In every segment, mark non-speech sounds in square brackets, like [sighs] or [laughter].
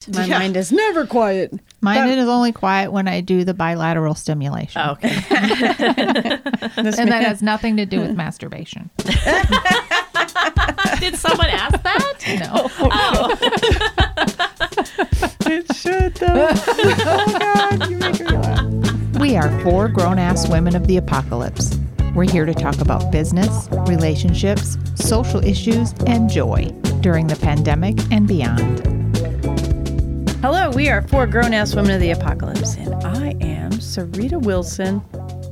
[laughs] My Yeah. mind is never quiet. Mine is only quiet when I do the bilateral stimulation. Oh, okay. [laughs] This And that has nothing to do with masturbation. [laughs] Did someone ask that? No. Oh. it should though. oh God, you make me laugh. We are four grown ass women of the apocalypse. We're here to talk about business, relationships, social issues, and joy during the pandemic and beyond. Hello, we are four grown ass women of the apocalypse, and I am Sarita Wilson.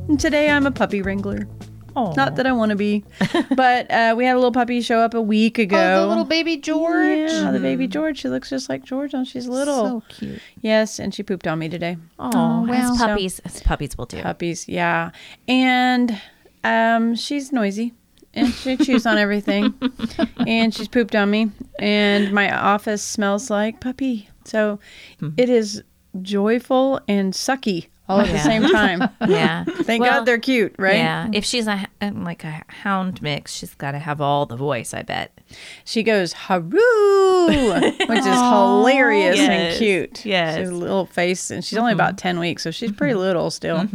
And today I'm a puppy wrangler. Oh, Not that I want to be, [laughs] but uh, we had a little puppy show up a week ago. Oh, the little baby George. Yeah, the baby George. She looks just like George when she's little. So cute. yes, and she pooped on me today. Oh, well. as puppies, as puppies will do. Puppies, yeah. And um, she's noisy and she chews on everything. [laughs] and she's pooped on me. And my office smells like puppy. So it is joyful and sucky all at the same time. [laughs] Yeah. Thank Well, God they're cute, right? Yeah. If she's a um, like a hound mix, she's got to have all the voice. I bet. She goes, Haru, which is [laughs] hilarious Yes. and cute. Yes. She's a little face, and she's only about 10 weeks, so she's pretty little still.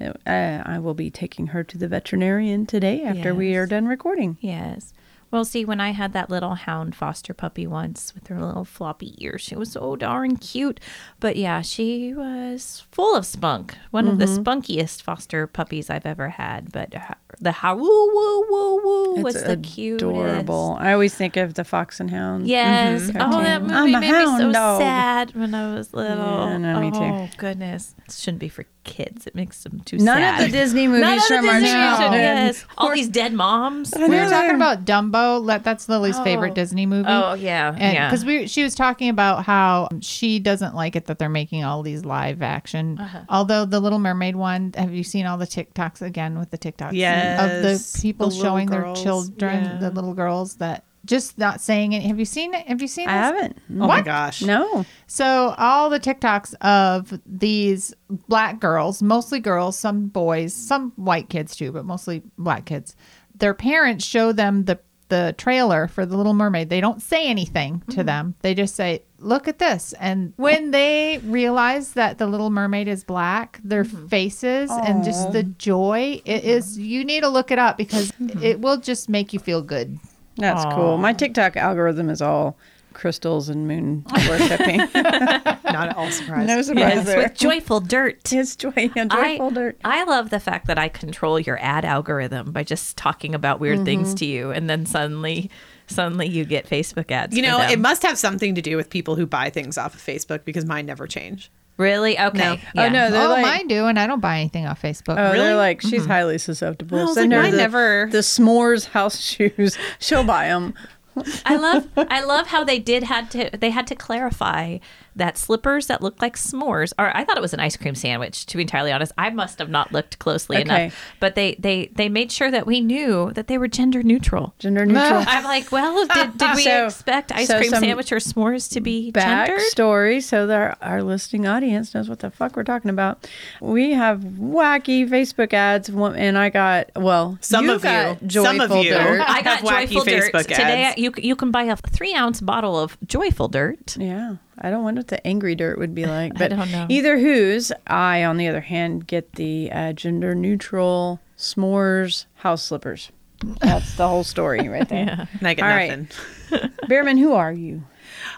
Uh, I will be taking her to the veterinarian today after we are done recording. Yes. Well, see, when I had that little hound foster puppy once with her little floppy ears, she was so darn cute. But yeah, she was full of spunk. One of the spunkiest foster puppies I've ever had. But the how woo woo woo woo was the cutest. adorable. I always think of the Fox and Hound. Yes. Mhm. Oh, that movie I'm a made me so hound dog. sad when I was little. Yeah, no, me too. Oh goodness, it shouldn't be for kids. It makes them too None sad. of the Disney movies None of the from our Disney childhood. Yes, all these dead moms. We were talking about Dumbo. Let- That's Lily's favorite Oh. Disney movie. Oh yeah, yeah. because we she was talking about how she doesn't like it that they're making all these live action. Uh-huh. Although the Little Mermaid one, have you seen all the TikToks again with the TikToks of the people the little showing their children, yeah. the little girls that just not saying it. Have you seen it? Have you seen? It? I this? haven't. Oh my gosh. No. So all the TikToks of these black girls, mostly girls, some boys, some white kids too, but mostly black kids. Their parents show them the the trailer for the Little Mermaid. They don't say anything to mm-hmm. them. They just say, "Look at this." And when oh. they realize that the Little Mermaid is black, their mm-hmm. faces and just the joy, it mm-hmm. is you need to look it up because it will just make you feel good. That's cool. My TikTok algorithm is all crystals and moon worshipping. [laughs] Not at all surprised. no surprise Yes, there. with joyful dirt. [laughs] It's joy, yeah, joyful I, dirt. I love the fact that I control your ad algorithm by just talking about weird things Mm-hmm. to you, and then suddenly, suddenly you get Facebook ads. You for know, them. it must have something to do with people who buy things off of Facebook because mine never change. really okay. No. Oh yeah. no, they're oh, like, mine do, and I don't buy anything off Facebook. oh, Really? they're like she's highly susceptible. I was like, her mine the, never- the s'mores house [laughs] shoes. She'll buy them. I love I love how they did had to they had to clarify that slippers that look like s'mores are I thought it was an ice cream sandwich to be entirely honest. I must have not looked closely Okay. enough. But they they they made sure that we knew that they were gender neutral. Gender neutral. [laughs] I'm like, well, did, did [laughs] we So- expect ice so cream sandwich or s'mores to be gendered? backstory so that our, our listening audience knows what the fuck we're talking about. We have wacky Facebook ads, and I got well. Some you of got you, some of you. Dirt. I got have wacky joyful dirt Facebook today. ads. You you can buy a three ounce bottle of joyful dirt. Yeah, I don't wonder what the angry dirt would be [laughs] like. I But don't know. either whose, I on the other hand get the uh, gender neutral s'mores house slippers. [laughs] That's the whole story right there. And I get All right. nothing. Bierman, who are you?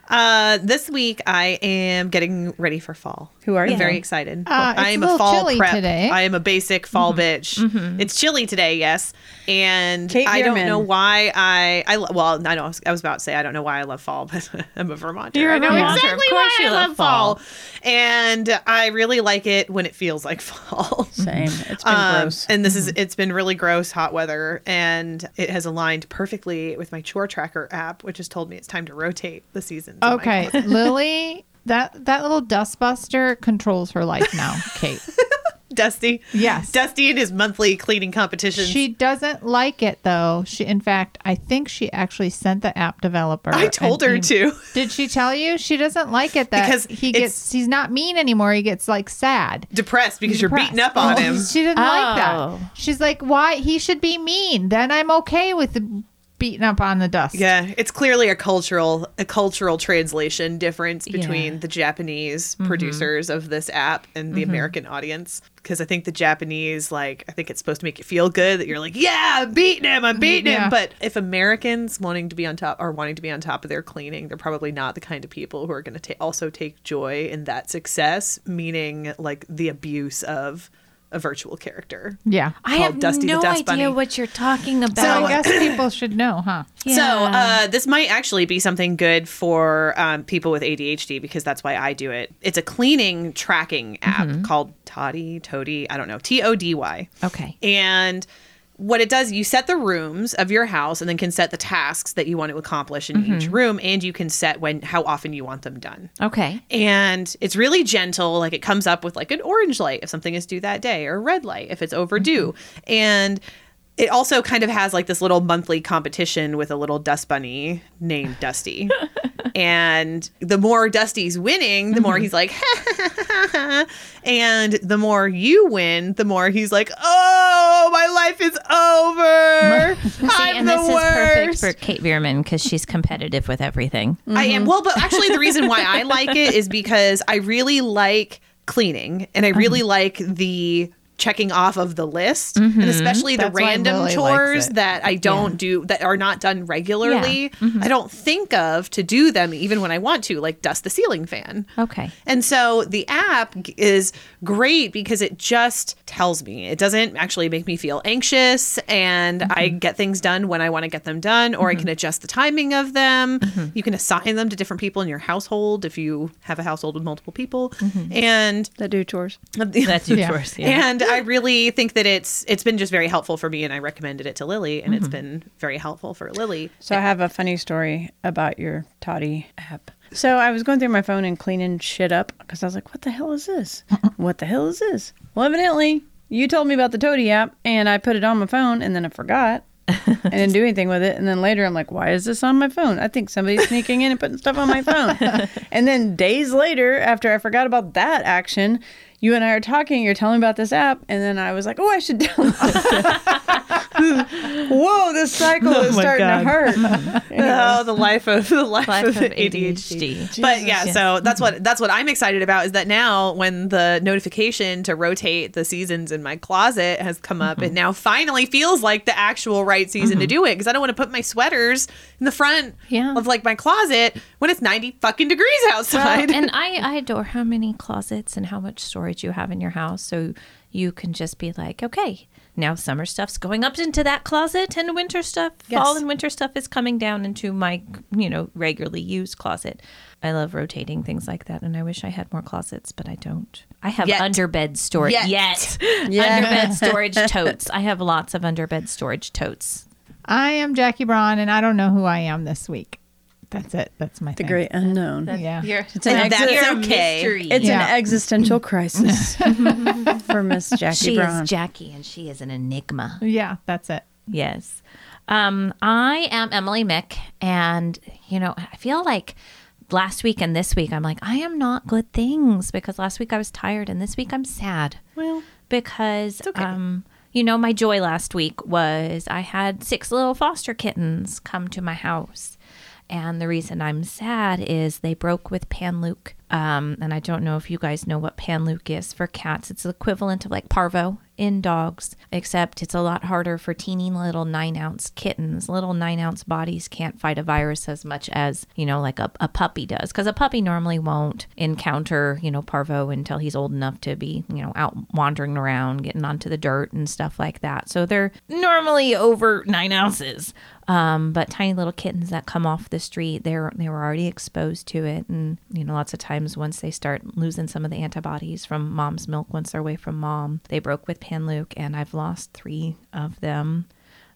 Uh, this week I am getting ready for fall. Who are I'm you? very excited. Uh, I am a a, fall chilly prep. today. I am a basic fall bitch. It's chilly today, yes, and Kate I don't know why I I well I know I was, about to say I don't know why I love fall, [laughs] but I'm a Vermonter. You're a I know Vermonter. exactly why I love love fall, and I really like it when it feels like [laughs] fall. Same. It's been Um, gross. And this is it's been really gross hot weather and it has aligned perfectly with my chore tracker app, which has told me it's time to rotate the seasons. In my Okay. [laughs] Lily, that that little dustbuster controls her life now, Kate. [laughs] Dusty. Yes. Dusty and his monthly cleaning competition. She doesn't like it though. She, in fact, I think she actually sent the app developer. I told her em- to. [laughs] Did she tell you she doesn't like it that Because he gets? He's not mean anymore. He gets like sad. Depressed because you're beating up on him. She didn't like Oh. that. She's like, why? He should be mean. Then I'm okay with beating up on the dust. Yeah, it's clearly a cultural a cultural translation difference between Yeah. the Japanese Mm-hmm. producers of this app and the American audience. Because I think the Japanese, like, I think it's supposed to make you feel good that you're like, yeah, I'm beating him, I'm beating Yeah. him. But if Americans wanting to be on top are wanting to be on top of their cleaning, they're probably not the kind of people who are going to ta- also take joy in that success, meaning like the abuse of a virtual character. Yeah. I have Dusty the no Dust idea Bunny. what you're talking about. So I guess people should know, huh? [laughs] So uh, this might actually be something good for um, people with ADHD because that's why I do it. It's a cleaning tracking app called Toddy, Toady, I don't know, T O D Y. okay. And what it does, you set the rooms of your house and then can set the tasks that you want to accomplish in each mm-hmm. room, and you can set when how often you want them done. Okay. And it's really gentle. Like it comes up with like an orange light if something is due that day, or red light if it's overdue. Mm-hmm. And it also kind of has like this little monthly competition with a little dust bunny named Dusty. [laughs] and the more Dusty's winning, the more he's like, [laughs] and the more you win, the more he's like, oh, my life is over. [laughs] See, I'm and the this worst. is perfect for Kate Bierman because she's competitive with everything. I am. Mm-hmm. Well, but actually, the reason why I like it is because I really like cleaning and I really mm-hmm. like the checking off of the list and mm-hmm. especially the That's why random Lily chores that I don't do that are not done regularly. Mm-hmm. I don't think of to do them even when I want to, like dust the ceiling fan. Okay. And so the app is great because it just tells me. It doesn't actually make me feel anxious and I mm-hmm. get things done when I want to get them done or I can adjust the timing of them. You can assign them to different people in your household if you have a household with multiple people. And that do chores. That's your Yeah. choice. Yeah. and I really think that it's it's been just very helpful for me and I recommended it to Lily and it's mm-hmm. been very helpful for Lily. So I have a funny story about your Toddy app. So I was going through my phone and cleaning shit up because I was like, "What the hell is this? [laughs] what the hell is this?" Well, evidently you told me about the Toady app, and I put it on my phone, and then I forgot. [laughs] I didn't do anything with it, and then later I'm like, "Why is this on my phone?" I think somebody's sneaking in and putting stuff on my phone. [laughs] and then days later, after I forgot about that action, you and I are talking. You're telling me about this app, and then I was like, "Oh, I should [laughs] download it." Whoa, this cycle oh is starting God. to hurt. [laughs] Oh, the life of the life, Life of, of ADHD. ADHD. But yeah, Jesus. so that's what that's what I'm excited about is that now when the notification to rotate the seasons in my closet has come up, it mm-hmm. now finally feels like the actual right season to mm-hmm. do it because I don't want to put my sweaters in the front Yeah. of like my closet when it's 90 fucking degrees outside. and I, [laughs] I adore how many closets and how much storage you have in your house. So you can just be like, okay, now summer stuff's going up into that closet and winter stuff, fall and winter stuff is coming down into my, you know, regularly used closet. I love rotating things like that. And I wish I had more closets, but I don't. I have Yet. underbed storage. Yet. Yet. [laughs] Yeah. underbed storage totes. I have lots of underbed storage totes. I am Jackie Braun, and I don't know who I am this week. That's it. That's my The thing. great unknown. Yeah. It's an, And exi- that's okay. mystery. it's Yeah. an existential crisis [laughs] for Miss Jackie she Brown. is Jackie and she is an enigma. Yeah, that's it. Yes. Um, I am Emily Mick, and you know, I feel like last week and this week, I'm like, I am not good things because last week I was tired, and this week I'm sad well, because, okay. um, you know, my joy last week was I had six little foster kittens come to my house. And the reason I'm sad is they broke with panleuk. Um, and I don't know if you guys know what panleuk is for cats. It's the equivalent of like parvo in dogs, except it's a lot harder for teeny little nine ounce kittens. Little nine ounce bodies can't fight a virus as much as, you know, like a, a puppy does. Because a puppy normally won't encounter, you know, parvo until he's old enough to be, you know, out wandering around, getting onto the dirt and stuff like that. So they're normally over nine ounces. Um, but tiny little kittens that come off the street, they're they were already exposed to it, and you know, lots of times once they start losing some of the antibodies from mom's milk, once they're away from mom, they broke with panleuk, and I've lost three of them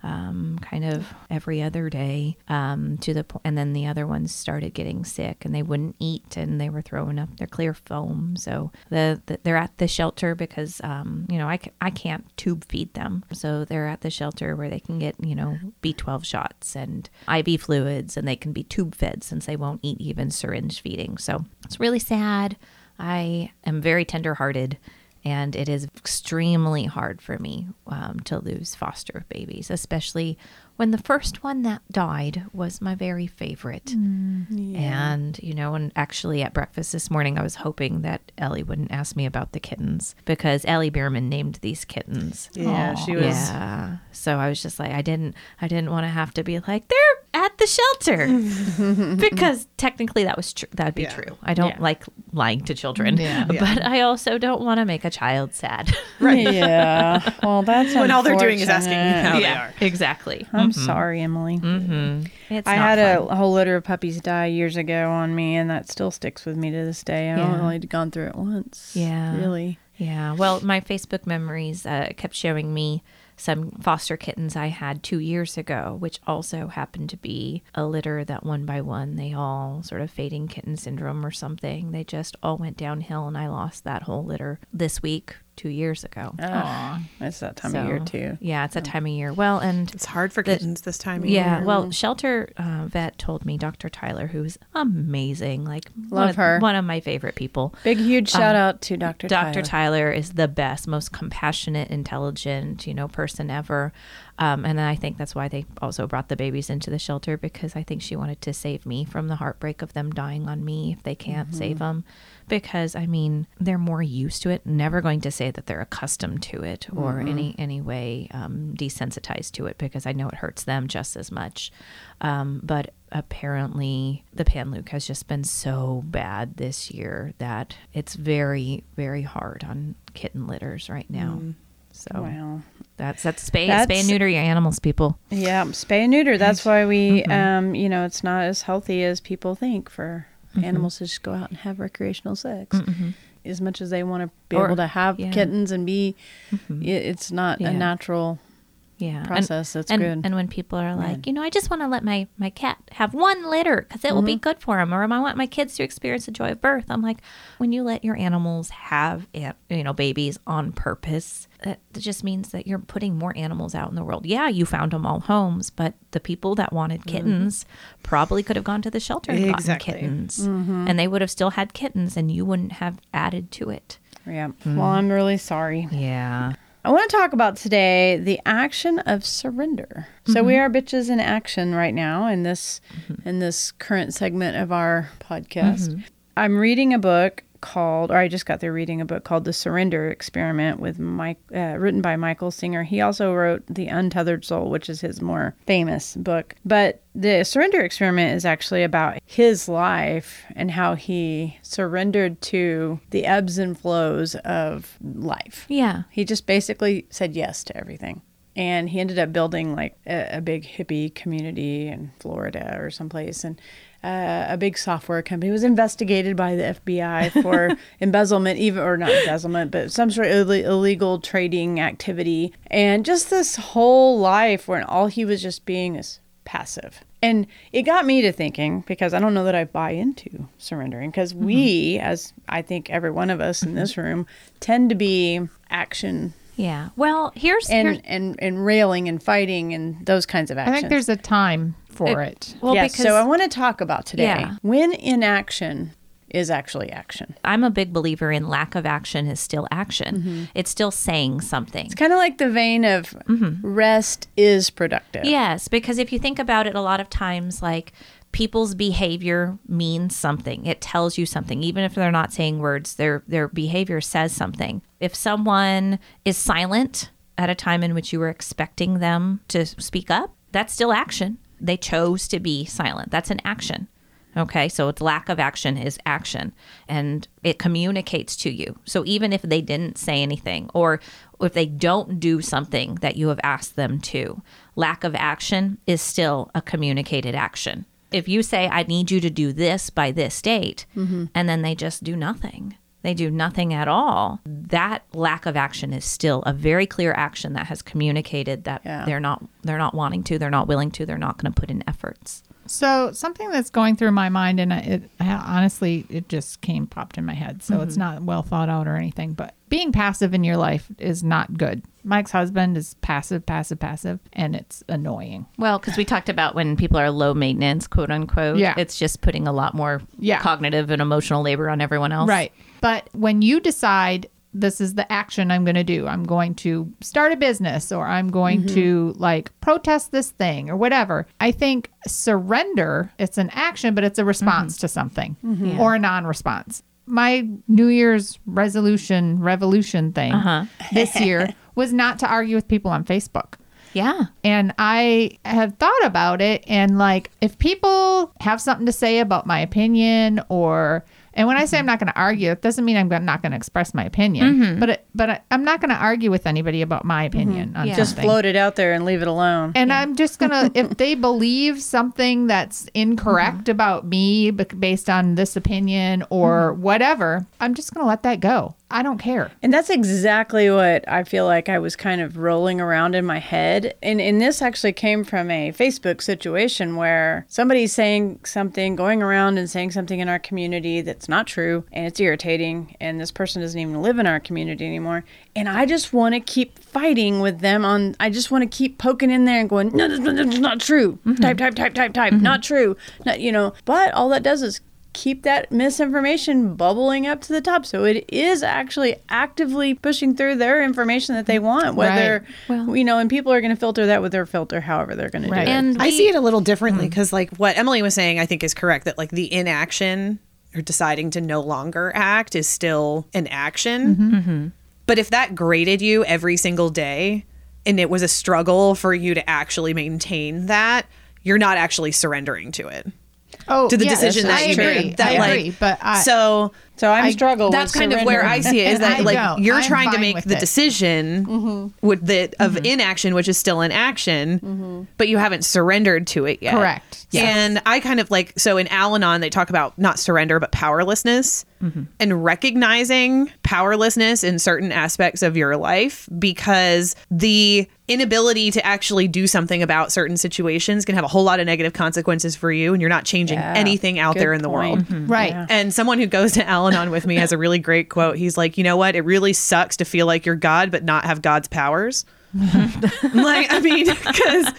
um, kind of every other day um, to the point and then the other ones started getting sick and they wouldn't eat and they were throwing up their clear foam. So the, the they're at the shelter because um, you know I, I can't tube feed them. So they're at the shelter where they can get you know b12 shots and iv fluids and they can be tube fed since they won't eat even syringe feeding. So it's really sad. I am very tenderhearted And it is extremely hard for me um, to lose foster babies, especially when the first one that died was my very favorite. And, you know, and actually at breakfast this morning, I was hoping that Ellie wouldn't ask me about the kittens because Ellie Bierman named these kittens. Yeah, she was. Yeah. So I was just like, I didn't, I didn't want to have to be like, they're at the shelter [laughs] because technically that was true. That would be Yeah. true. I don't Yeah. like lying to children, Yeah. [laughs] but I also don't want to make a child sad. Right. [laughs] Yeah. Well, that's when all they're doing is asking unfortunate. how they are. exactly. I'm sorry, Emily. Mm-hmm. It's I not had a whole litter of puppies die years ago on me, and that still sticks with me to this day. I've Yeah. only gone through it once. Yeah. Really. Yeah. Well, my Facebook memories uh, kept showing me some foster kittens I had two years ago, which also happened to be a litter that one by one they all sort of fading kitten syndrome or something. They just all went downhill, and I lost that whole litter this week two years ago. Ugh, it's that time of year too. Yeah, it's that time of year. Well, and It's hard for The- kittens this time of year. yeah, year. well, shelter uh, vet told me Dr. Tyler, who's amazing, like one Love of- her. one of my favorite people. Big huge shout out to Dr. Dr. Tyler. Tyler is the best, most compassionate, intelligent, you know, person ever. Um, and I think that's why they also brought the babies into the shelter because I think she wanted to save me from the heartbreak of them dying on me if they can't save them. Because I mean, they're more used to it. Never going to say that they're accustomed to it or any any way um, desensitized to it because I know it hurts them just as much. Um, but apparently, the panleuk has just been so bad this year that it's very very hard on kitten litters right now. So Wow. that's that's spay That's- spay and neuter your animals, people. Yeah, spay and neuter. That's why we, Mm-hmm. um, you know, it's not as healthy as people think for Mm-hmm. animals to just go out and have recreational sex. As much as they want to be Or- able to have yeah. Mm-hmm. kittens and be, i- it's not Yeah. a natural Yeah, And- process. That's and, good. And when people are like, Man. you know, I just want to let my my cat have one litter because it will Mm-hmm. be good for him, or I want my kids to experience the joy of birth. I'm like, when you let your animals have, you know, babies on purpose, that just means that you're putting more animals out in the world. Yeah, you found them all homes, but the people that wanted Mm-hmm. kittens probably could have gone to the shelter and Exactly. gotten kittens, Mm-hmm. and they would have still had kittens, and you wouldn't have added to it. yeah. Mm-hmm. Well, I'm really sorry. Yeah. I want to talk about today the action of surrender. So Mm-hmm. we are bitches in action right now in this in this current segment of our podcast. Mm-hmm. I'm reading a book called, or I just got through reading a book called The Surrender Experiment with Mike, uh, written by Michael Singer. He also wrote The Untethered Soul, which is his more famous book. But the Surrender Experiment is actually about his life and how he surrendered to the ebbs and flows of life. Yeah. He just basically said yes to everything. And he ended up building like a, a big hippie community in Florida or someplace. And uh, a big software company was investigated by the FBI [laughs] for embezzlement, even or not embezzlement, but some sort of Ill- illegal trading activity. And just this whole life where all he was just being is passive. And it got me to thinking because I don't know that I buy into surrendering because we, as I think every one of us in this room, tend to be action Yeah. Well, here's, and, here's and, and railing and fighting and those kinds of actions. I think there's a time for it. well yes, because so I want to talk about today Yeah. when inaction is actually action. I'm a big believer in lack of action is still action. Mm-hmm. It's still saying something. It's kind of like the vein of Mm-hmm. rest is productive. Yes, because if you think about it, a lot of times, like people's behavior means something. It tells you something, even if they're not saying words. Their their behavior says something. If someone is silent at a time in which you were expecting them to speak up, that's still action. They chose to be silent. That's an action. Okay, so it's lack of action is action and it communicates to you. So even if they didn't say anything or if they don't do something that you have asked them to, lack of action is still a communicated action. If you say, I need you to do this by this date, mm-hmm. and then they just do nothing, they do nothing at all, that lack of action is still a very clear action that has communicated that Yeah. they're not they're not wanting to, they're not willing to, they're not going to put in efforts. So something that's going through my mind, and it I, honestly, it just came popped in my head. So it's mm-hmm. not well thought out or anything. But being passive in your life is not good. Mike's husband is passive, passive, passive, and it's annoying. Well, because we talked about when people are low maintenance, quote unquote. Yeah. It's just putting a lot more Yeah. cognitive and emotional labor on everyone else. Right. But when you decide this is the action I'm going to do. I'm going to start a business or I'm going mm-hmm. to like protest this thing or whatever. I think surrender, it's an action, but it's a response mm-hmm. to something mm-hmm. or a non response. My New Year's resolution, revolution thing uh-huh. this year [laughs] was not to argue with people on Facebook. Yeah. And I have thought about it. And like, if people have something to say about my opinion, or, and when I say mm-hmm. I'm not going to argue, it doesn't mean I'm not going to express my opinion. Mm-hmm. But it, but I, I'm not going to argue with anybody about my mm-hmm. opinion on Yeah. Just float it out there and leave it alone. And I'm just gonna, if [laughs] they believe something that's incorrect about me based on this opinion or whatever, I'm just gonna let that go. I don't care. And that's exactly what I feel like I was kind of rolling around in my head. And, and this actually came from a Facebook situation where somebody's saying something, going around and saying something in our community that's not true and it's irritating. And this person doesn't even live in our community anymore. And I just want to keep fighting with them on, I just want to keep poking in there and going, no, this, this is not true. Mm-hmm. Type, type, type, type, type, mm-hmm. not true. Not, you know, but all that does is keep that misinformation bubbling up to the top. So it is actually actively pushing through their information that they want, whether, Well- you know, and people are going to filter that with their filter, however they're going to Right. do it. And I see it a little differently mm-hmm. because, like, what Emily was saying, I think is correct that, like, the inaction or deciding to no longer act is still an action. Mm-hmm. Mm-hmm. But if that grated you every single day and it was a struggle for you to actually maintain that, you're not actually surrendering to it. Oh, To the yes, decision that I you agree. made. That, I like, agree. But I, so so I'm struggle. that's with kind of where I see it is that [laughs] I like don't. you're I'm trying to make the it. decision mm-hmm. with the of mm-hmm. inaction, which is still an action, mm-hmm. but you haven't surrendered to it yet. Correct. Yes. And I kind of like so in Al-Anon they talk about not surrender but powerlessness and recognizing powerlessness in certain aspects of your life because the inability to actually do something about certain situations can have a whole lot of negative consequences for you and you're not changing Yeah, anything out good there in the world. point. right. Yeah. And someone who goes to Al Anon with me has a really great quote. He's like, you know what? It really sucks to feel like you're God, but not have God's powers. [laughs] like, I mean, because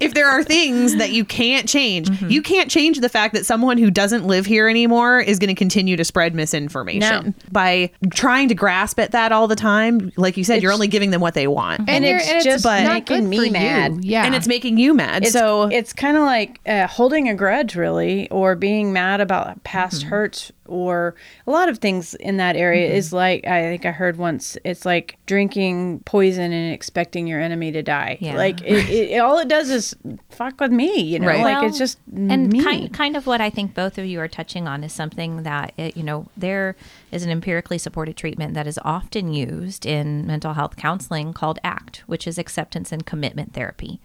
if there are things that you can't change, mm-hmm. you can't change the fact that someone who doesn't live here anymore is going to continue to spread misinformation. No. By trying to grasp at that all the time, like you said, you're only giving them what they want. Mm-hmm. And you're- it's just not making good me for you. mad. Yeah. And it's making you mad. It's, so it's kind of like uh, holding a grudge, really, or being mad about past mm-hmm. hurts, or a lot of things in that area mm-hmm. is like I think I heard once. It's like drinking poison and expecting your enemy to die. Yeah. Like it, it, all it does is fuck with me. You know, Right. like Well, it's just and me. kind kind of what I think both of you are touching on is something that it, you know there is an empirically supported treatment that is often used in mental health counseling called ACT, which is acceptance and commitment therapy,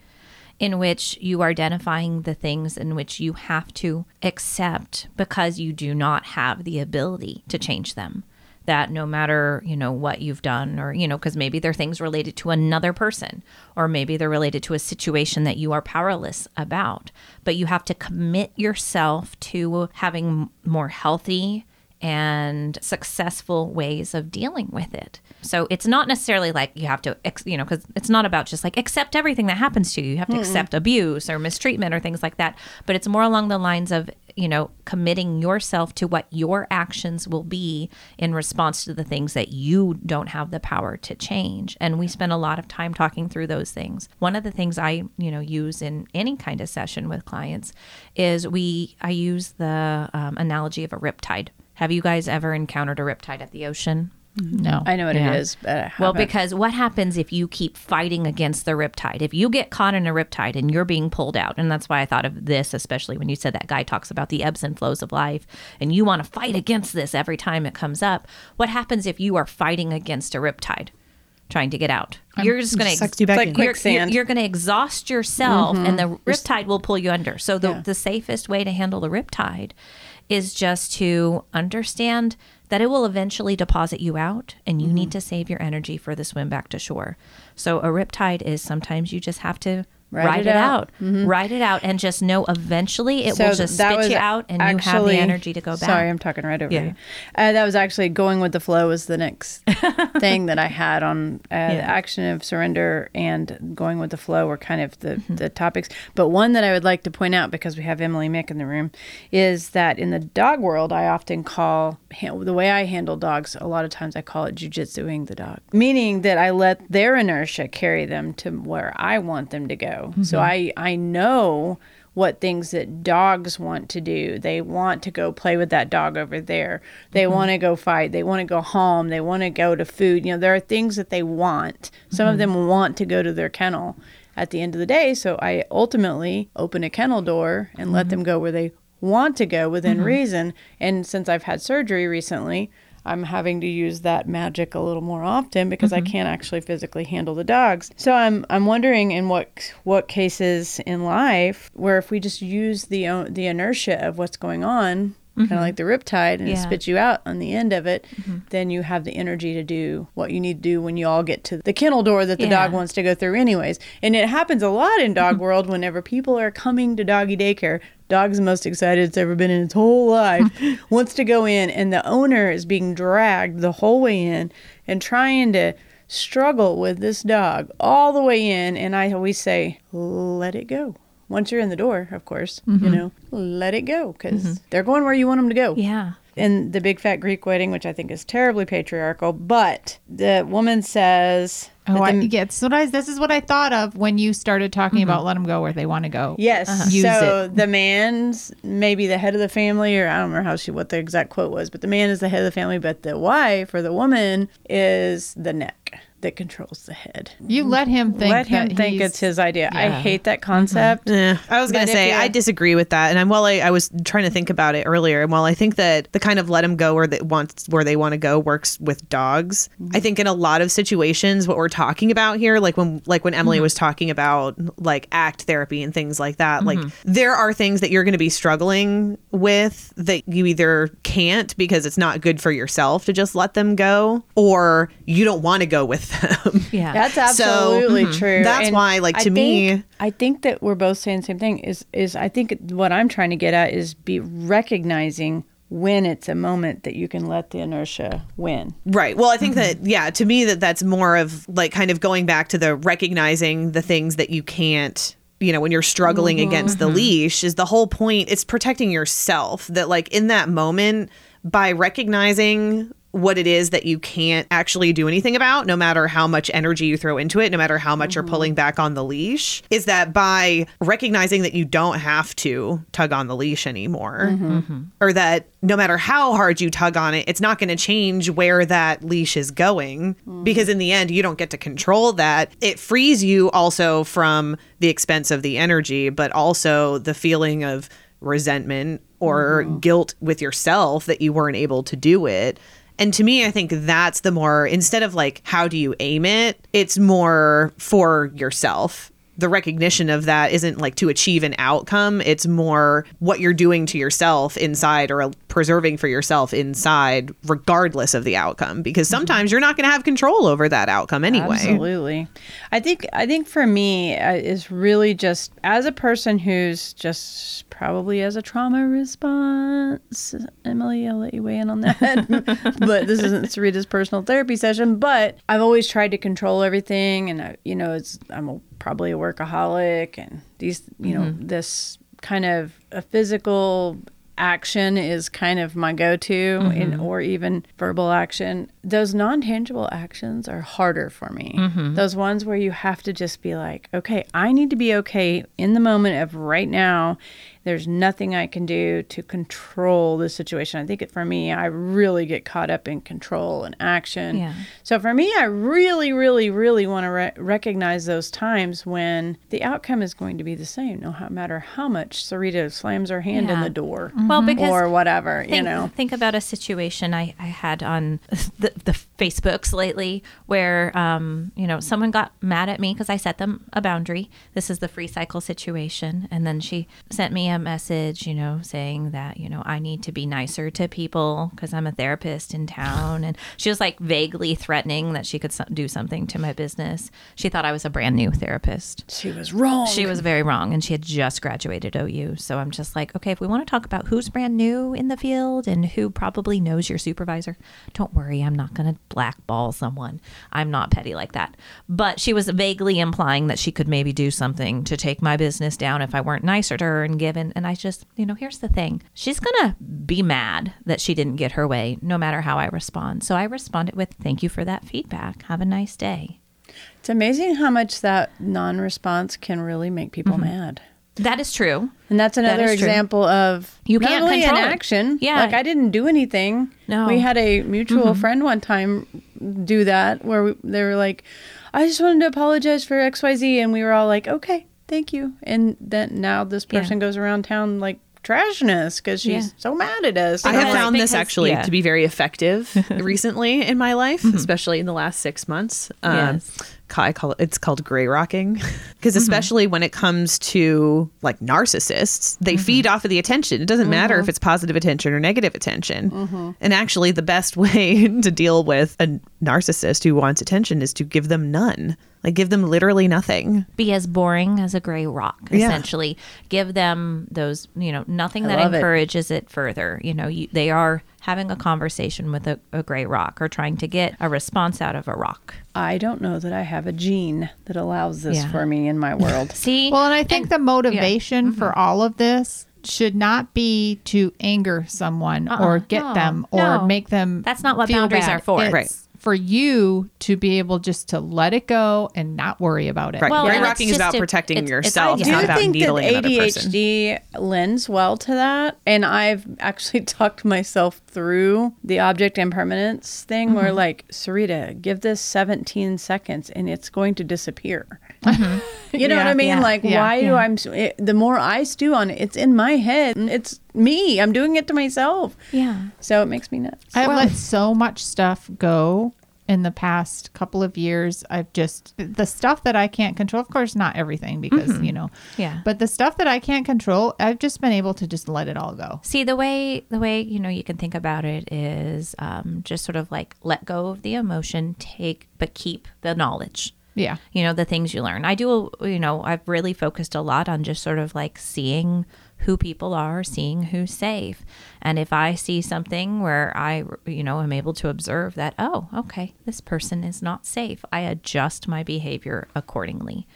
in which you are identifying the things in which you have to accept because you do not have the ability to change them. That no matter you know what you've done or you know because maybe they're things related to another person or maybe they're related to a situation that you are powerless about. But you have to commit yourself to having more healthy and successful ways of dealing with it. So it's not necessarily like you have to you know because it's not about just like accept everything that happens to you. You have to accept abuse or mistreatment or things like that. But it's more along the lines of you know committing yourself to what your actions will be in response to the things that you don't have the power to change. And we spend a lot of time talking through those things. One of the things i you know use in any kind of session with clients is we i use the um, analogy of a riptide have you guys ever encountered a riptide at the ocean no. I know what Yeah. it is, but well, haven't. because what happens if you keep fighting against the riptide? If you get caught in a riptide and you're being pulled out, and that's why I thought of this, especially when you said that guy talks about the ebbs and flows of life, and you want to fight against this every time it comes up. What happens if you are fighting against a riptide? Trying to get out, you're just going to sucks you back like in. quick- you're, quicksand. you're, going to exhaust yourself, and the mm-hmm. riptide will pull you under. So the Yeah. the safest way to handle the riptide is just to understand that it will eventually deposit you out and you need mm-hmm. to save your energy for the swim back to shore. So a riptide is sometimes you just have to Write Write, it it out. out. Write it out and just know eventually it So will just spit you out and you have the energy to go back. Sorry, I'm talking right over Yeah. you. Uh, that was actually going with the flow was the next [laughs] thing that I had on uh, the action of surrender and going with the flow were kind of the, Mm-hmm. the topics. But one that I would like to point out because we have Emily Mick in the room is that in the dog world, I often call the way I handle dogs. A lot of times I call it jujitsuing the dog, meaning that I let their inertia carry them to where I want them to go. So mm-hmm. I I know what things that dogs want to do. They want to go play with that dog over there. They mm-hmm. want to go fight. They want to go home. They want to go to food. You know, there are things that they want. Some of mm-hmm. them want to go to their kennel at the end of the day. So I ultimately open a kennel door and let them go where they want to go within reason. And since I've had surgery recently, I'm having to use that magic a little more often because I mm-hmm. can't actually physically handle the dogs. So I'm I'm wondering in what what cases in life where if we just use the uh, the inertia of what's going on, kind of mm-hmm. like the riptide, and it spits you out on the end of it, mm-hmm. then you have the energy to do what you need to do when you all get to the kennel door that the dog wants to go through anyways. And it happens a lot in dog mm-hmm. world whenever people are coming to doggy daycare. Dog's the most excited it's ever been in its whole life. [laughs] wants to go in, and the owner is being dragged the whole way in and trying to struggle with this dog all the way in. And I always say, let it go. Once you're in the door, of course, you mm-hmm. know, let it go because mm-hmm. they're going where you want them to go Yeah. in the big fat Greek wedding, which I think is terribly patriarchal. But the woman says, Oh, I, the- yeah, so I, this is what I thought of when you started talking mm-hmm. about let them go where they want to go. yes. Uh-huh. Use So it. the man's maybe the head of the family, or I don't remember how she what the exact quote was, but the man is the head of the family, but the wife or the woman is the neck that controls the head. You let him think. Let him that think he's- it's his idea. I hate that concept. Eh, I was gonna But say I disagree with that, and I'm while I, I was trying to think about it earlier, and while I think that the kind of let them go where they want where they want to go works with dogs, I think in a lot of situations what we're talking about here, like when like when Emily was talking about like act therapy and things like that, like there are things that you're going to be struggling with that you either can't because it's not good for yourself to just let them go, or you don't want to go with them. [laughs] Yeah. That's So, absolutely mm-hmm. true. that's why, like, I to me- think- I think that we're both saying the same thing. Is is I think what I'm trying to get at is be recognizing when it's a moment that you can let the inertia win. Right. Well, I think mm-hmm. that yeah, to me that that's more of like kind of going back to the recognizing the things that you can't you know when you're struggling mm-hmm. against the leash is the whole point it's protecting yourself that like in that moment by recognizing what it is that you can't actually do anything about no matter how much energy you throw into it no matter how much you're pulling mm-hmm. back on the leash is that by recognizing that you don't have to tug on the leash anymore mm-hmm. Mm-hmm. or that no matter how hard you tug on it it's not going to change where that leash is going mm. because in the end you don't get to control that. It frees you also from the expense of the energy but also the feeling of resentment or guilt with yourself that you weren't able to do it and to me, I think that's the more, instead of like, how do you aim it? It's more for yourself. The recognition of that isn't like to achieve an outcome. It's more what you're doing to yourself inside or preserving for yourself inside, regardless of the outcome. Because sometimes you're not going to have control over that outcome anyway. Absolutely. I think I think for me uh, is really just as a person who's just probably as a trauma response. Emily, I'll let you weigh in on that. [laughs] but this isn't Sarita's personal therapy session. But I've always tried to control everything, and I, you know, it's I'm a, probably a workaholic, and these, you know, mm-hmm. this kind of a physical action is kind of my go-to in mm-hmm. or even verbal action those non-tangible actions are harder for me. Mm-hmm. Those ones where you have to just be like okay i need to be okay in the moment of right now. There's nothing i can do to control the situation. I think it, for me i really get caught up in control and action. Yeah. so for me, I really, really, really want to re- recognize those times when the outcome is going to be the same, no matter how much Sarita slams her hand in the door Well, mm-hmm. because or whatever, you know. think about a situation I, I had on [laughs] the, the Facebooks lately where, um, you know, someone got mad at me because I set them a boundary. This is the free cycle situation. And then she sent me a message, you know, saying that, you know, I need to be nicer to people because I'm a therapist in town. And she was like vaguely threatening that she could so- do something to my business. She thought I was a brand new therapist. She was wrong. She was very wrong, and she had just graduated OU. So I'm just like, okay, if we want to talk about who's brand new in the field and who probably knows your supervisor, don't worry, I'm not going to blackball someone. I'm not petty like that. But she was vaguely implying that she could maybe do something to take my business down if I weren't nicer to her and given. And I just, you know, here's the thing she's going to be mad that she didn't get her way, no matter how I respond. So I responded with, thank you for that feedback. Have a nice day. It's amazing how much that non-response can really make people Mm-hmm. mad. That is true. And that's another is true. example of You not can't really control it. inaction. Yeah. like I didn't do anything. No. Mm-hmm. we had a mutual friend one time do that where we, they were like, "I just wanted to apologize for X, Y, Z," and we were all like, "Okay, thank you." And then now this Yeah. person goes around town like trashing us because she's Yeah. so mad at us. I have Because- found this actually yeah. to be very effective [laughs] recently in my life, especially in the last six months. Um, Yes. I call it, it's called gray rocking [laughs] because mm-hmm. especially when it comes to like narcissists, they mm-hmm. feed off of the attention. It doesn't matter if mm-hmm. it's positive attention or negative attention. And actually, the best [laughs] way to deal with a narcissist who wants attention is to give them none. Like give them literally nothing. be as boring as a gray rock Yeah. essentially give them those you know nothing I that love it. encourages it. further you know you, they are having a conversation with a, a gray rock or trying to get a response out of a rock I don't know that I have a gene that allows this Yeah. for me in my world. [laughs] see Well, and I think the motivation Mm-hmm. for all of this should not be to anger someone Uh-uh. or get No. them or No. make them. That's not what boundaries bad. are for. It's Right. For you to be able just to let it go and not worry about it. Right. Well, gray and it's rocking is about a- protecting it's- it's- yourself. I It's do not about think that needling another person. ADHD lends well to that, and I've actually [laughs] talked myself through the object impermanence thing, where Mm-hmm. like Sarita, give this 17 seconds, and it's going to disappear. [laughs] you know what I mean? yeah, like, yeah, why do. I'm? It, the more I stew on it, it's in my head. It's me. I'm doing it to myself. yeah So it makes me nuts. I've Well- let so much stuff go in the past couple of years. I've just the stuff that I can't control. Of course, not everything because you know. Yeah. But the stuff that I can't control, I've just been able to just let it all go. See the way the way you know you can think about it is um, just sort of like let go of the emotion, take but keep the knowledge. Yeah. You know the things you learn. I do. You know I've really focused a lot on just sort of like seeing who people are, seeing who's safe, and if I see something where I you know am able to observe that oh okay this person is not safe, I adjust my behavior accordingly.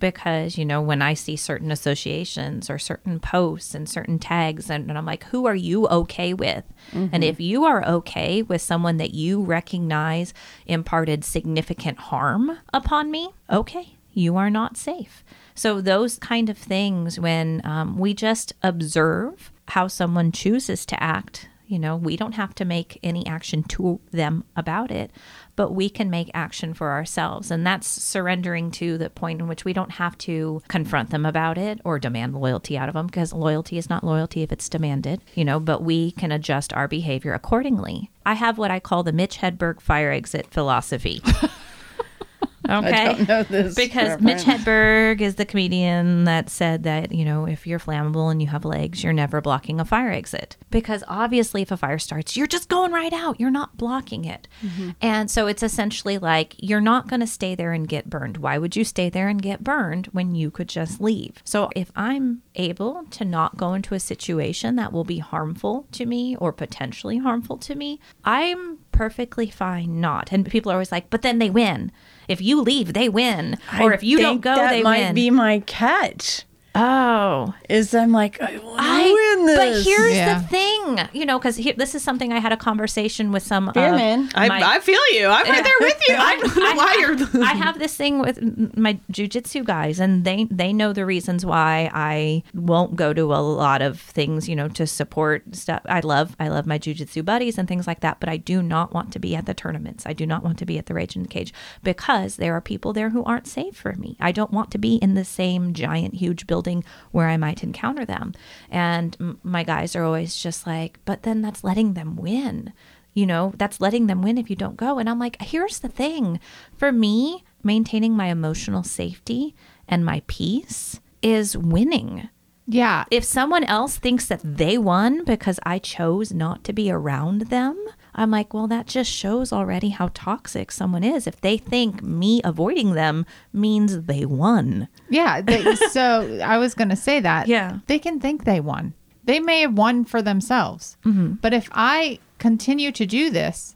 Because you know when i see certain associations or certain posts and certain tags and, and i'm like who are you okay with? And mm-hmm. if you are okay with someone that you recognize imparted significant harm upon me okay you are not safe so those kind of things when um, we just observe how someone chooses to act you know, we don't have to make any action to them about it, but we can make action for ourselves. And that's surrendering to the point in which we don't have to confront them about it or demand loyalty out of them because loyalty is not loyalty if it's demanded, you know, but we can adjust our behavior accordingly. I have what I call the Mitch Hedberg fire exit philosophy. [laughs] Okay. I don't know this Because Mitch. Hedberg is the comedian that said that, you know, if you're flammable and you have legs, you're never blocking a fire exit. Because obviously, if a fire starts, you're just going right out. You're not blocking it. Mm-hmm. And so it's essentially like you're not going to stay there and get burned. Why would you stay there and get burned when you could just leave? So if I'm able to not go into a situation that will be harmful to me or potentially harmful to me, I'm perfectly fine not. And people are always like, but then they win. If you leave, they win. Or I if you don't go, think go, that they might be my catch. Oh. Is I'm like I want to win this. but here's Yeah. the thing, you know, because this is something I had a conversation with some. Beer uh, man. I, I feel you. I'm right there with you. [laughs] I don't know why you're. I have this thing with my jujitsu guys, and they they know the reasons why I won't go to a lot of things, you know, to support stuff. I love I love my jujitsu buddies and things like that, but I do not want to be at the tournaments. I do not want to be at the Rage in the Cage because there are people there who aren't safe for me. I don't want to be in the same giant, huge building where I might encounter them. And m- my guys are always just like, but then that's letting them win you know that's letting them win if you don't go and i'm like here's the thing for me maintaining my emotional safety and my peace is winning Yeah. If someone else thinks that they won because I chose not to be around them, I'm like, well, that just shows already how toxic someone is. If they think me avoiding them means they won. Yeah. They, [laughs] so I was going to say that. Yeah. They can think they won. They may have won for themselves. Mm-hmm. But if I continue to do this,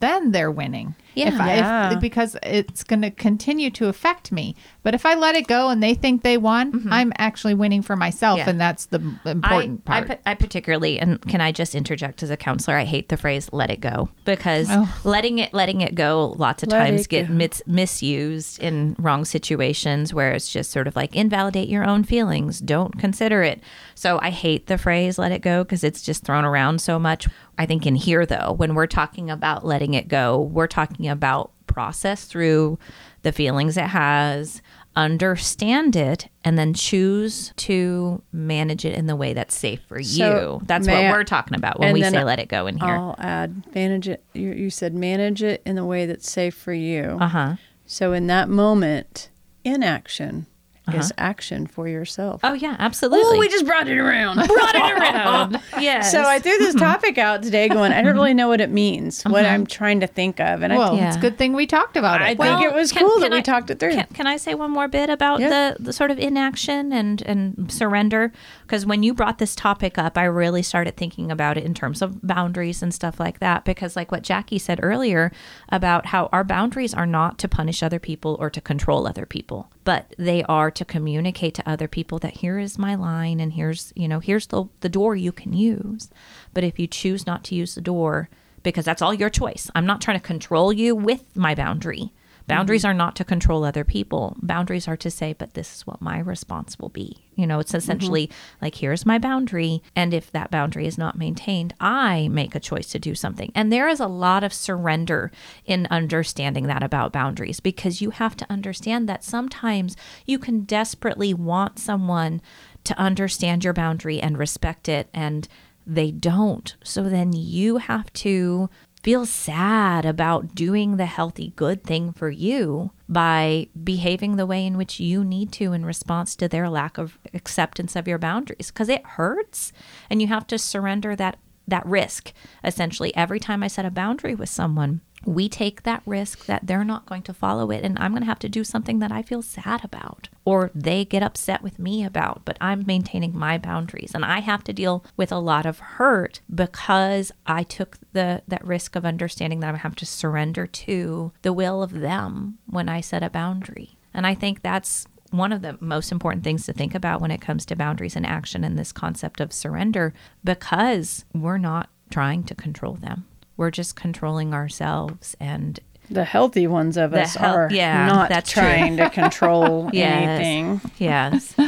then they're winning. Yeah. If I, Yeah. if, because it's going to continue to affect me. But if I let it go and they think they won, I'm actually winning for myself. Mm-hmm. Yeah. And that's the important I, part. I, I particularly, and can I just interject as a counselor? I hate the phrase "let it go" because Oh. letting it letting it go lots of Let times it get mis- misused in wrong situations where it's just sort of like invalidate your own feelings, don't consider it. So I hate the phrase "let it go" because it's just thrown around so much. I think in here though, when we're talking about letting it go, we're talking about process through the feelings it has understand it and then choose to manage it in the way that's safe for So, you. That's what I- we're talking about when we say let it go in here. I'll add manage it. You, you said manage it in the way that's safe for you. Uh huh. So in that moment, inaction Uh-huh. is action for yourself. Oh yeah, oh, absolutely. Oh, we just brought it around. [laughs] brought it around. [laughs] yes. So I threw this mm-hmm. topic out today, going, I don't mm-hmm. really know what it means, what uh-huh. I'm trying to think of, and I, well, Yeah. it's a good thing we talked about it. I think it was cool that we talked it through. Can, can I say one more bit about Yeah. the, the sort of inaction and, and surrender? Because when you brought this topic up, I really started thinking about it in terms of boundaries and stuff like that. Because, like what Jackie said earlier about how our boundaries are not to punish other people or to control other people, but they are to communicate to other people that here is my line and here's, you know, here's the, the door you can use. But if you choose not to use the door, because that's all your choice. I'm not trying to control you with my boundary. Boundaries mm-hmm. are not to control other people. Boundaries are to say, but this is what my response will be. You know, it's mm-hmm. essentially like, here's my boundary. And if that boundary is not maintained, I make a choice to do something. And there is a lot of surrender in understanding that about boundaries because you have to understand that sometimes you can desperately want someone to understand your boundary and respect it. And they don't. So then you have to feel sad about doing the healthy, good thing for you by behaving the way in which you need to in response to their lack of acceptance of your boundaries because it hurts and you have to surrender that that risk essentially every time i set a boundary with someone we take that risk that they're not going to follow it and i'm going to have to do something that i feel sad about or they get upset with me about but i'm maintaining my boundaries and i have to deal with a lot of hurt because i took the that risk of understanding that i have to surrender to the will of them when i set a boundary and i think that's one of the most important things to think about when it comes to boundaries and action and this concept of surrender because we're not trying to control them. We're just controlling ourselves and The healthy ones of us hel- are yeah, not that's trying to control [laughs] Yes. anything. yes, [laughs]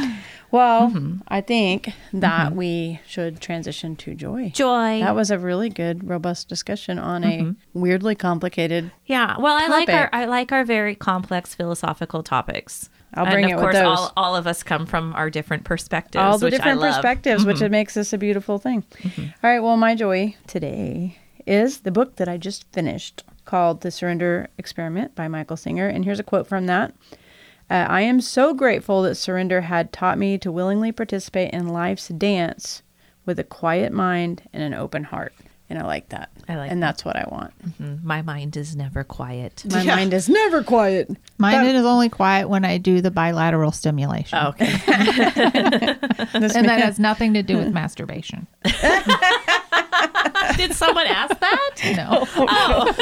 Well, Mm-hmm. I think that we should transition to joy. joy. That was a really good, robust discussion on a weirdly complicated. yeah. Well, I like our. I like our very complex philosophical topics. I'll bring and it of with course, those. all, all of us come from our different perspectives. all the which I different. Mm-hmm. perspectives, which it makes this a beautiful thing. All right. Well, my joy today is the book that I just finished called The Surrender Experiment by Michael Singer. And here's a quote from that. Uh, I am so grateful that surrender had taught me to willingly participate in life's dance with a quiet mind and an open heart. And I like that. I like And that. that's what I want. Mm, My mind is never quiet. My Yeah. mind is never quiet. Mine is only quiet when I do the bilateral stimulation. Okay. [laughs] [laughs] And that has nothing to do with masturbation. [laughs] Did someone ask that? [laughs] No. Oh.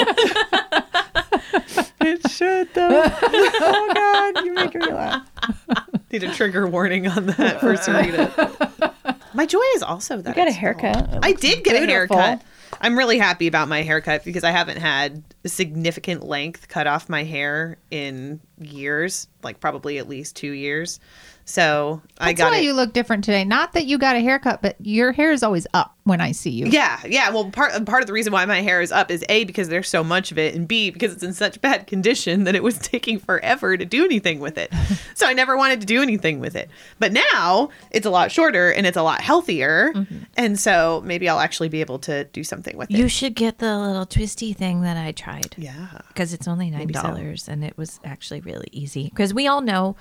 [laughs] it should though. oh God, you make me laugh. [laughs] Need a trigger warning on that for Sarita. My joy is also that You got a haircut. I did get a haircut. I'm really happy about my haircut because I haven't had a significant length cut off my hair in years, like probably at least two years. So I That's got why it. you look different today. Not that you got a haircut, but your hair is always up when I see you. Yeah, yeah. Well, part part of the reason why my hair is up is a because there's so much of it, and b because it's in such bad condition that it was [laughs] taking forever to do anything with it. [laughs] so I never wanted to do anything with it. But now it's a lot shorter and it's a lot healthier, mm-hmm. and so maybe I'll actually be able to do something with it. You should get the little twisty thing that I tried yeah. because it's only nine Maybe so. dollars and it was actually really easy because we all know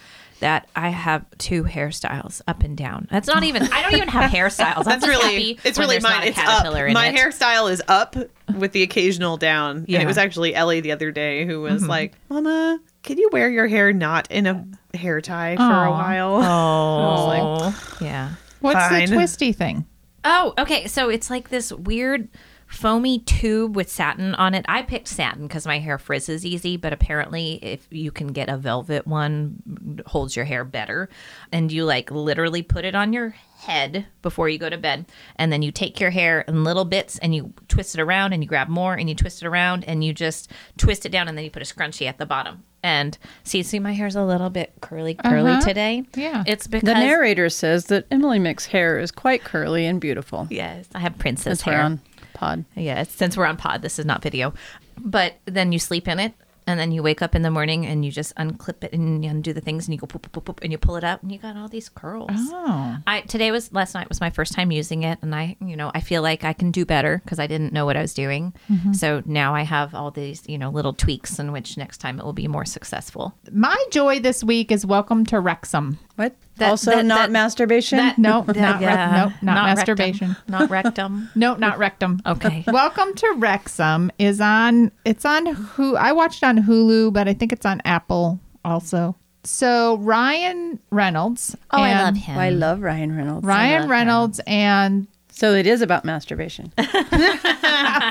that I have two hairstyles up and down. That's not even. I don't even have hairstyles. I'm That's really happy it's really there's mine. not a It's up. caterpillar in My it. hairstyle is up with the occasional down. And Yeah. it was actually Ellie the other day who Mm-hmm. was like, "Mama, can you wear your hair not in a hair tie for a while?" Oh, [laughs] yeah. What's Fine. the twisty thing? Oh, okay. So it's like this weird foamy tube with satin on it. I picked satin because my hair frizzes easy, but apparently, if you can get a velvet one, holds your hair better. And you like literally put it on your head before you go to bed, and then you take your hair in little bits and you twist it around, and you grab more and you twist it around, and you just twist it down, and then you put a scrunchie at the bottom. And see, see, my hair's a little bit curly, curly Uh-huh. today. Yeah. it's because The narrator says that Emily Mick's hair is quite curly and beautiful. yes, I have princess Since we're hair. Pod. Yeah, it's- since we're on pod, this is not video. But then you sleep in it, and then you wake up in the morning and you just unclip it and you undo the things and you go poop, poop, poop, and you pull it out and you got all these curls. Oh. I today was last night was my first time using it, and I you know I feel like I can do better because I didn't know what I was doing. Mm-hmm. So now I have all these you know little tweaks in which next time it will be more successful. My joy this week is welcome to Wrexham. What? That- also that- not that- masturbation? that- No, not rec- nope, not rectum. masturbation. not rectum. [laughs] No, not rectum. Okay. [laughs] Welcome to Wrexham is on. It's on who I watched on Hulu, but I think it's on Apple also. So Ryan Reynolds. Oh, I and- love him. Oh, I love Ryan Reynolds. Ryan love Reynolds and So it is about masturbation. [laughs]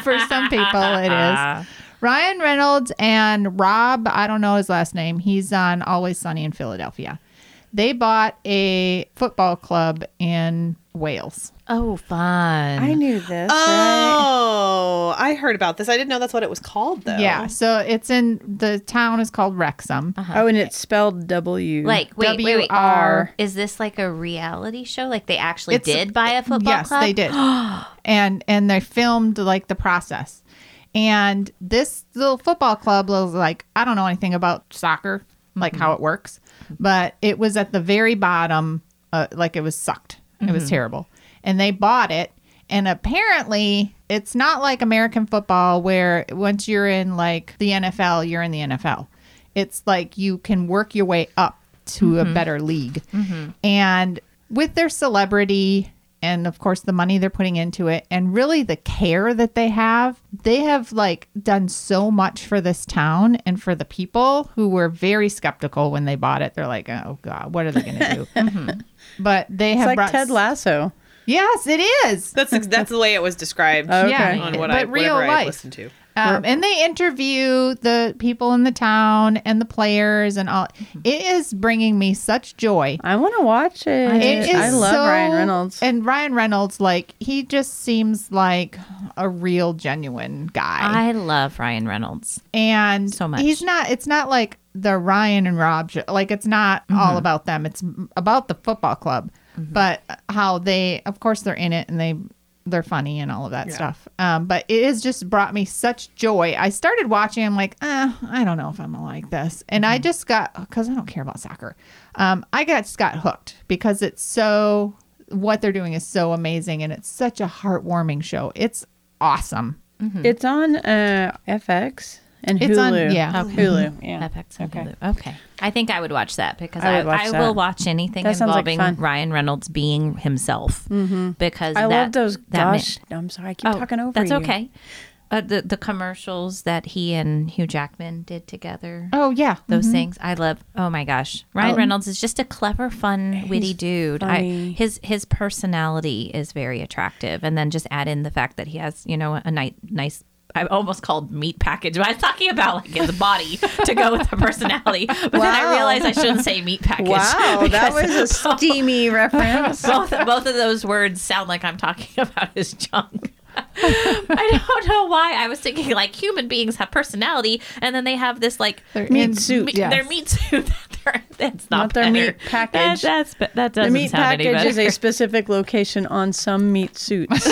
for some people it is. Ryan Reynolds and Rob, I don't know his last name. He's on Always Sunny in Philadelphia. They bought a football club in Wales. Oh, fun. I knew this. Oh, right? Oh, I heard about this. I didn't know that's what it was called though. Yeah, so it's in the town is called Wrexham. Uh-huh. Oh, and it's spelled W. Like, wait, wait, wait. WR. Is this like a reality show? Like they actually It's- did buy a football yes, club? Yes, they did. [gasps] and and they filmed like the process. And this little football club was like, I don't know anything about soccer, like mm-hmm. how it works, but it was at the very bottom, uh, like it was sucked. It was mm-hmm. terrible. And they bought it. And apparently, it's not like American football where once you're in like the NFL, you're in the NFL. It's like you can work your way up to a mm-hmm. better league. Mm-hmm. And with their celebrity and of course the money they're putting into it and really the care that they have, they have like done so much for this town and for the people who were very skeptical when they bought it. They're like, "Oh god, what are they going to do?" [laughs] Mm-hmm. But they it's have like brought Ted Lasso. Yes, it is. That's that's the way it was described [laughs] Okay. Yeah, on what but I real whatever I life. listened to. Um, and they interview the people in the town and the players and all. It is bringing me such joy. I want to watch it. It is I love so- Ryan Reynolds. And Ryan Reynolds, like, he just seems like a real, genuine guy. I love Ryan Reynolds. and So much. He's not, it's not like the Ryan and Rob show. Like, it's not Mm-hmm. all about them. It's about the football club. But how they, of course, they're in it and they, they're funny and all of that stuff. Um, but it has just brought me such joy. I started watching. I'm like, eh, I don't know if I'm gonna like this, and Mm-hmm. I just got because I don't care about soccer. Um, I got just got hooked because it's so what they're doing is so amazing, and it's such a heartwarming show. It's awesome. It's on uh, FX and It's on- Hulu. yeah. Hulu. Yeah. FX and Okay. Hulu. Okay. I think I would watch that because I I, watch I that. will watch anything That sounds like involving. Ryan Reynolds being himself. Mm-hmm. Because I that, love those. that man- Gosh, I'm sorry. I keep Oh, talking over That's you. okay. Uh, the the commercials that he and Hugh Jackman did together. Oh yeah, Those things I love. Oh my gosh, Ryan Oh. Reynolds is just a clever, fun, witty He's dude. funny. I, his his personality is very attractive, and then just add in the fact that he has you know a nice nice. I almost called meat package, but I was talking about like his body to go with the personality. But then I realized I shouldn't say meat package. Wow, that was a steamy reference. [laughs] both both of those words sound like I'm talking [laughs] about his junk. [laughs] I don't know why. I was thinking like human beings have personality, and then they have this like They're Meat suit. yes. their meat suit. That's not, Not their meat package. That, that's that the doesn't meat sound package is a specific location on some meat suits.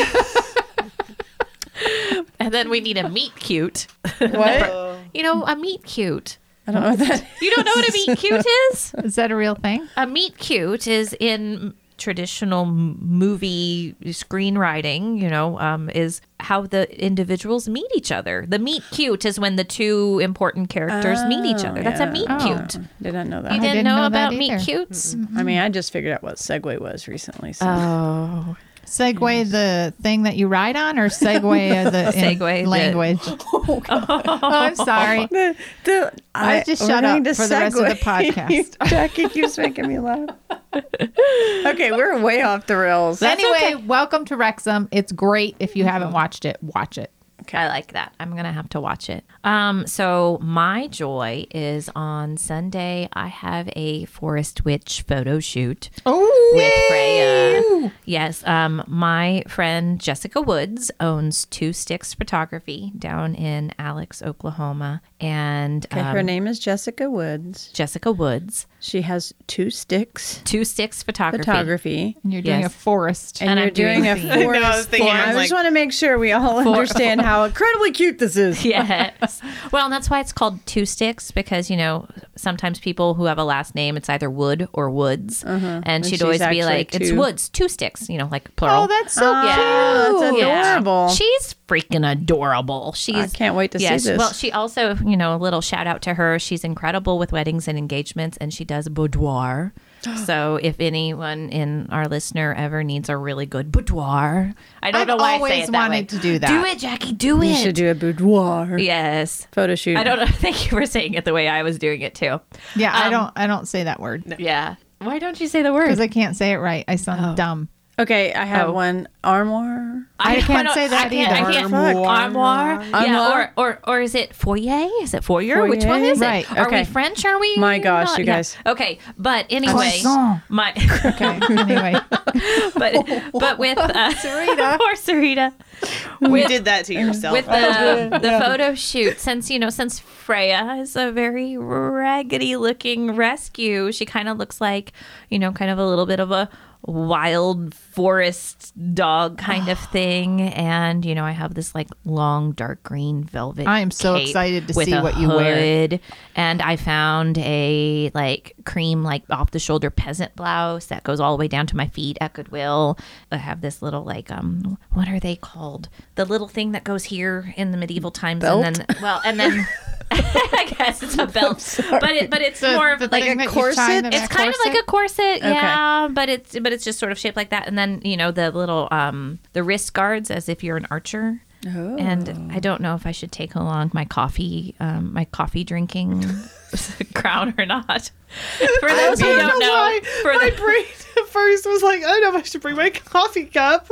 And then we need a [laughs] meat cute. what? You know, a meat cute. I don't know what that. You don't know what a meat cute is? [laughs] Is that a real thing? A meet cute is in traditional movie screenwriting, you know, um, is how the individuals meet each other. The meet cute is when the two important characters meet each other. That's a meet Oh. cute. Did not know that. You didn't, didn't know, know that about meet either. cutes? I mean, I just figured out what Segway was recently. So. Oh, Segway the thing that you ride on, or Segway the [laughs] in Segue the- language? [laughs] Oh, oh, I'm sorry. [laughs] The, the, I just shut we're up for the rest of the podcast. Jackie keeps making me laugh. okay, we're way off the rails. anyway, welcome to Wrexham. It's great. If you mm-hmm. haven't watched it, watch it. Okay, I like that. I'm gonna have to watch it. Um, so my joy is on Sunday. I have a Forest Witch photo shoot Oh, with Freya. Yes. Um, my friend Jessica Woods owns Two Sticks Photography down in Alex, Oklahoma, and Okay, um, her name is Jessica Woods. Jessica Woods. She has two sticks Two Sticks Photography. photography. And you're doing Yes. a forest. And, And you're I'm doing, doing a the- I know, I was forest. thinking, form. I I was just want to make sure we all understand how [laughs] incredibly cute this is. Yes. Well, and that's why it's called Two Sticks because you know sometimes people who have a last name it's either Wood or Woods, and, Uh-huh. And she'd always be like, "It's. Woods, two sticks," you know, like plural. oh, that's so Ah, cute. that's Yeah. adorable. She's freaking adorable. She's I can't wait to see yes, this. Well, she also, you know, a little shout out to her. She's incredible with weddings and engagements, and she does boudoir. [gasps] so if anyone in our listener ever needs a really good boudoir, I don't I've know why I say always it that wanted way. to do that. Do it, Jackie. Do you it. should do a boudoir Yes. photo shoot. I don't know. [laughs] Thank you for saying it the way I was doing it too. Yeah, I Um, don't. I don't say that word Yeah. Why don't you say the word? because I can't say it right. I sound dumb. Okay, I have Oh. one armoire. I can't say that I can't, I either. can't. Fuck. Armoire. Yeah, Armoire. or, or or is it foyer? Is it foyer? Which one Foyer? is it? Right, Are okay. we French? Are we? My gosh, not? you Yeah. guys. Okay, but anyway, Croissant. my [laughs] Okay. anyway, [laughs] but but with uh, [laughs] Sarita. or Sarita. You did that to yourself. with the the photo shoot since you know since Freya is a very raggedy looking rescue she kind of looks like you know kind of a little bit of a wild forest dog kind of [sighs] thing and you know I have this like long dark green velvet I am so excited to see what you wear. and I found a like cream like off the shoulder peasant blouse that goes all the way down to my feet at Goodwill I have this little like um what are they called the little thing that goes here in the medieval times Belt? and then well and then [laughs] [laughs] I guess it's a [laughs] belt but it but it's The- more of the like a corset? tie in the it's back kind of like a corset, Okay. yeah, but it's but it's just sort of shaped like that. And then you know the little um the wrist guards as if you're an archer. Oh. And I don't know if I should take along my coffee um my coffee drinking [laughs] crown or not. For those who don't know, why for my the, brain at first was like, I don't know if I should bring my coffee cup.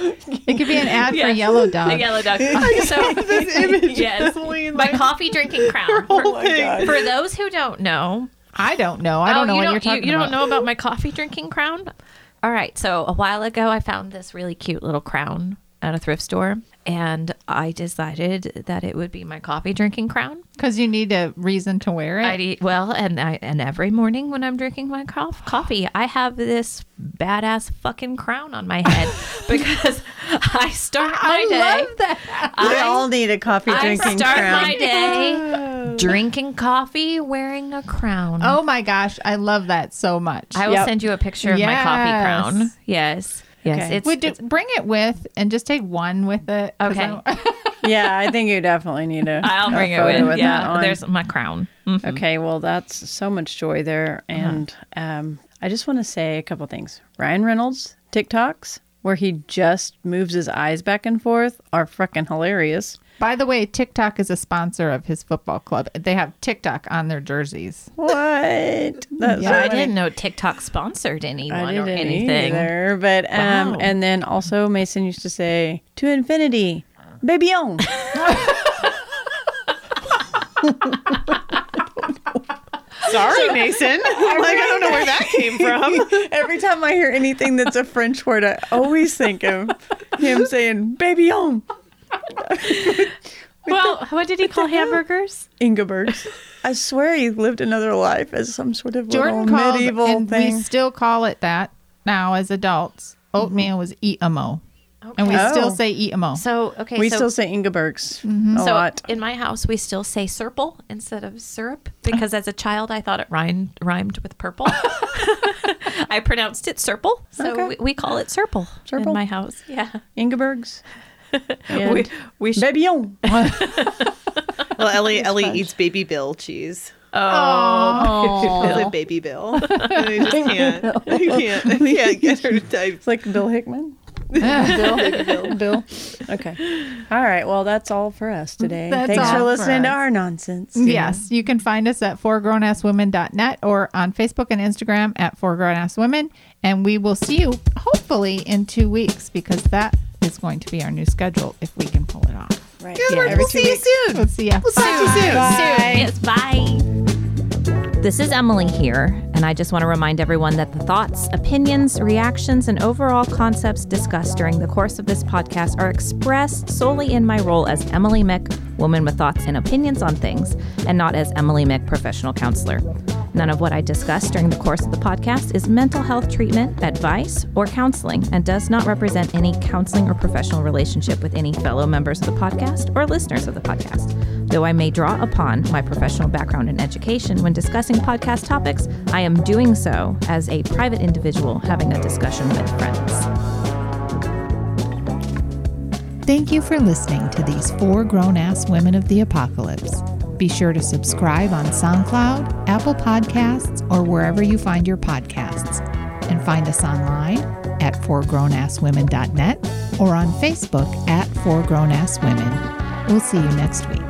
It could be an ad for Yes. Yellow the Dog. yellow dog. [laughs] So this [laughs] image yes, [laughs] constantly in my my coffee drinking crown. For, oh thing. for those who don't know, I don't know. I oh, don't Oh, know you what don't, you're talking you, you about. don't know about my coffee drinking crown? All right. So a while ago, I found this really cute little crown at a thrift store, and I decided that it would be my coffee drinking crown. Because you need a reason to wear it. I'd eat well, and I and every morning when I'm drinking my cof- coffee, I have this badass fucking crown on my head [laughs] because I start my I day. love that. we I- all need a coffee I drinking start crown. my day drinking coffee, wearing a crown. Oh my gosh, I love that so much. I will Yep. send you a picture of my coffee crown. Yes. Yes. Okay. It's, Would it's- bring it with and just take one with it. Okay. [laughs] Yeah, I think you definitely need to. I'll bring it photo with. that yeah. There's my crown. Mhm. Okay, well, that's so much joy there. And um, I just want to say a couple things. Ryan Reynolds TikToks, where he just moves his eyes back and forth, are freaking hilarious. By the way, TikTok is a sponsor of his football club. They have TikTok on their jerseys. What? That's Yeah, I didn't know TikTok sponsored anyone or anything. either. But um, Wow. and then also Mason used to say to infinity, baby on. [laughs] Sorry, Mason. I'm [laughs] like, I don't know where that came from. [laughs] Every time I hear anything that's a French word, I always think of him saying baby on. [laughs] Well, what did he call hamburgers? Ingebergs. [laughs] I swear he lived another life as some sort of Jordan little called, medieval and thing. we still call it that now as adults. Oatmeal mm-hmm. was eat-a-mo. And we Okay. still Oh. say eat 'em all. So okay, we so, still say Ingebergs a mm-hmm. so lot. in my house we still say serple instead of syrup because as a child I thought it rhymed rhymed with purple. [laughs] I pronounced it serple, so Okay. we, we call it serple, Serple? in my house. Yeah, Ingebergs. And we we should. Babillon. [laughs] Well, Ellie Ellie fudge. eats baby Bill cheese. Oh. It's like baby Bill. [laughs] And I just can't. I can't. I can't [laughs] get her to type. It's like Bill Hickman. Bill, Bill, Bill. Okay. All right. Well, that's all for us today. That's Thanks all for for listening to our nonsense. Yes, you can find us at fourgrownasswomen.net or on Facebook and Instagram at fourgrownasswomen. And we will see you hopefully in two weeks because that is going to be our new schedule if we can pull it off. Right. Good Yeah, work. We'll two see you soon. We'll see ya. We'll talk to you soon. Yes, bye. This is Emily here, and I just want to remind everyone that the thoughts, opinions, reactions, and overall concepts discussed during the course of this podcast are expressed solely in my role as Emily Mick, woman with thoughts and opinions on things, and not as Emily Mick, professional counselor. None of what I discuss during the course of the podcast is mental health treatment, advice, or counseling, and does not represent any counseling or professional relationship with any fellow members of the podcast or listeners of the podcast. Though I may draw upon my professional background and education when discussing podcast topics, I am doing so as a private individual having a discussion with friends. Thank you for listening to these four grown ass women of the apocalypse. Be sure to subscribe on SoundCloud, Apple Podcasts, or wherever you find your podcasts. And find us online at fourgrownasswomen.net or on Facebook at Four Women. We'll see you next week.